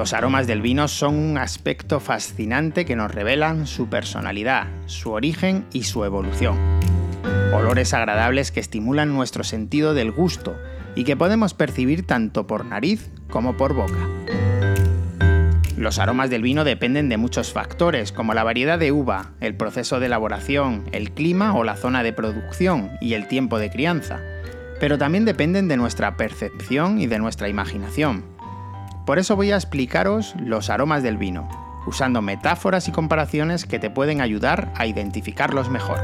Los aromas del vino son un aspecto fascinante que nos revelan su personalidad, su origen y su evolución. Olores agradables que estimulan nuestro sentido del gusto y que podemos percibir tanto por nariz como por boca. Los aromas del vino dependen de muchos factores, como la variedad de uva, el proceso de elaboración, el clima o la zona de producción y el tiempo de crianza, pero también dependen de nuestra percepción y de nuestra imaginación. Por eso voy a explicaros los aromas del vino, usando metáforas y comparaciones que te pueden ayudar a identificarlos mejor.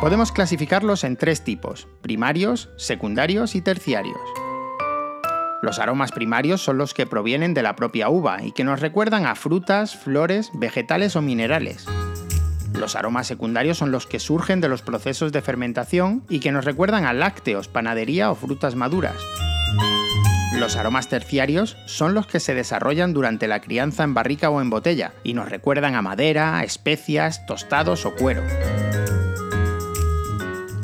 Podemos clasificarlos en tres tipos, primarios, secundarios y terciarios. Los aromas primarios son los que provienen de la propia uva y que nos recuerdan a frutas, flores, vegetales o minerales. Los aromas secundarios son los que surgen de los procesos de fermentación y que nos recuerdan a lácteos, panadería o frutas maduras. Los aromas terciarios son los que se desarrollan durante la crianza en barrica o en botella y nos recuerdan a madera, especias, tostados o cuero.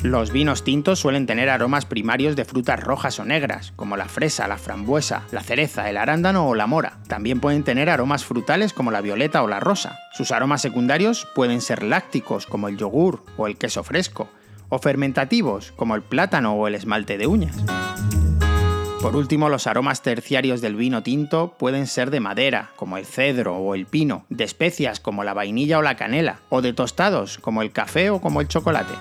Los vinos tintos suelen tener aromas primarios de frutas rojas o negras, como la fresa, la frambuesa, la cereza, el arándano o la mora. También pueden tener aromas frutales como la violeta o la rosa. Sus aromas secundarios pueden ser lácticos, como el yogur o el queso fresco, o fermentativos, como el plátano o el esmalte de uñas. Por último, los aromas terciarios del vino tinto pueden ser de madera, como el cedro o el pino, de especias como la vainilla o la canela, o de tostados, como el café o como el chocolate.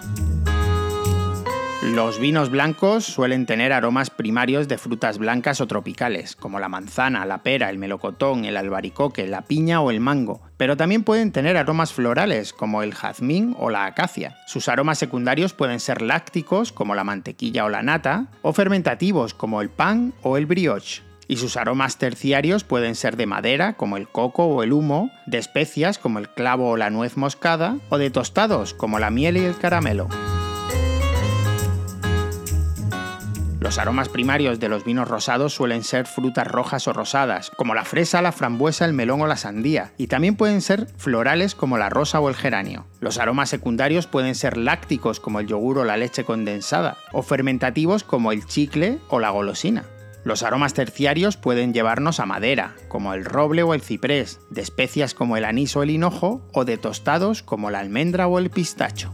Los vinos blancos suelen tener aromas primarios de frutas blancas o tropicales, como la manzana, la pera, el melocotón, el albaricoque, la piña o el mango, pero también pueden tener aromas florales, como el jazmín o la acacia. Sus aromas secundarios pueden ser lácticos, como la mantequilla o la nata, o fermentativos, como el pan o el brioche y sus aromas terciarios pueden ser de madera, como el coco o el humo, de especias, como el clavo o la nuez moscada, o de tostados, como la miel y el caramelo. Los aromas primarios de los vinos rosados suelen ser frutas rojas o rosadas, como la fresa, la frambuesa, el melón o la sandía, y también pueden ser florales como la rosa o el geranio. Los aromas secundarios pueden ser lácticos como el yogur o la leche condensada, o fermentativos como el chicle o la golosina. Los aromas terciarios pueden llevarnos a madera, como el roble o el ciprés, de especias como el anís o el hinojo, o de tostados como la almendra o el pistacho.